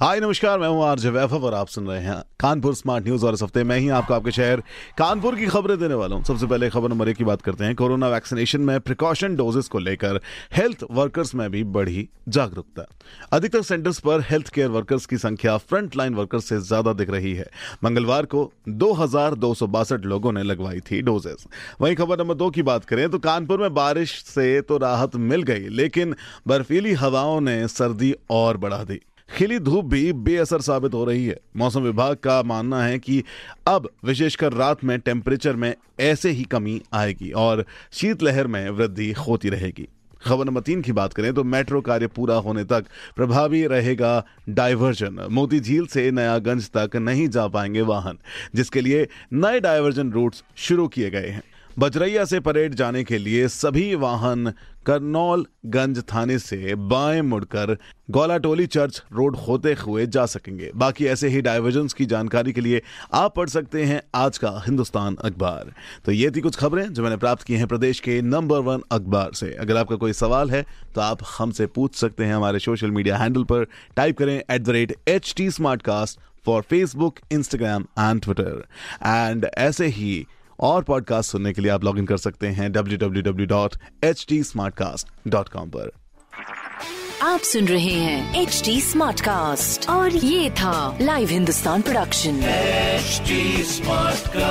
हाय, नमस्कार, मैं हूँ आरजे वैभव और आप सुन रहे हैं कानपुर स्मार्ट न्यूज़ और इस हफ़्ते मैं ही आपको आपके शहर कानपुर की खबरें देने वाला हूँ। सबसे पहले खबर नंबर एक की बात करते हैं। कोरोना वैक्सीनेशन में प्रिकॉशन डोजेस को लेकर हेल्थ वर्कर्स में भी बढ़ी जागरूकता। अधिकतर सेंटर्स पर हेल्थ केयर वर्कर्स की संख्या फ्रंट लाइन वर्कर्स से ज़्यादा दिख रही है। मंगलवार को दो हज़ार दो सौ बासठ लोगों ने लगवाई थी डोजेस। वहीं खबर नंबर दो की बात करें तो कानपुर में बारिश से तो राहत मिल गई, लेकिन बर्फीली हवाओं ने सर्दी और बढ़ा दी। खिली धूप भी बेअसर साबित हो रही है। मौसम विभाग का मानना है कि अब विशेषकर रात में टेम्परेचर में ऐसे ही कमी आएगी और शीतलहर में वृद्धि होती रहेगी। खबर नंबर तीन की बात करें तो मेट्रो कार्य पूरा होने तक प्रभावी रहेगा डायवर्जन मोती झील से नयागंज तक नहीं जा पाएँगे वाहन, जिसके लिए नए डायवर्जन रूट्स शुरू किए गए हैं। बजरैया से परेड जाने के लिए सभी वाहन करनौलगंज थाने से बाएँ मुड़कर गौलाटोली चर्च रोड होते हुए जा सकेंगे। बाकी ऐसे ही डाइवर्जन की जानकारी के लिए आप पढ़ सकते हैं आज का हिंदुस्तान अखबार। तो ये थी कुछ खबरें जो मैंने प्राप्त की हैं प्रदेश के नंबर वन अखबार से। अगर आपका कोई सवाल है तो आप हमसे पूछ सकते हैं हमारे सोशल मीडिया हैंडल पर। टाइप करें at the rate H T Smartcast for Facebook Instagram and Twitter and ऐसे ही और पॉडकास्ट सुनने के लिए आप लॉग इन कर सकते हैं www.htsmartcast.com पर आप सुन रहे हैं एच डी स्मार्ट कास्ट और ये था live Hindustan production smart Smartcast.